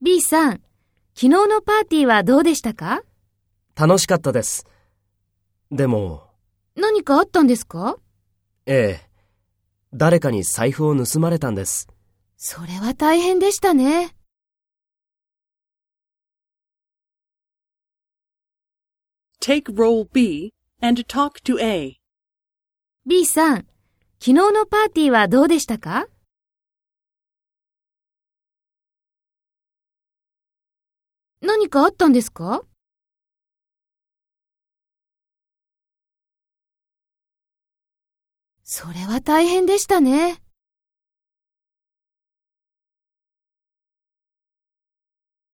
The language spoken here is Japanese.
B さん、昨日のパーティーはどうでしたか？楽しかったです。でも、何かあったんですか？ええ。誰かに財布を盗まれたんです。それは大変でしたね。Take role B and talk to A. B さん、昨日のパーティーはどうでしたか？何かあったんですか？それは大変でしたね。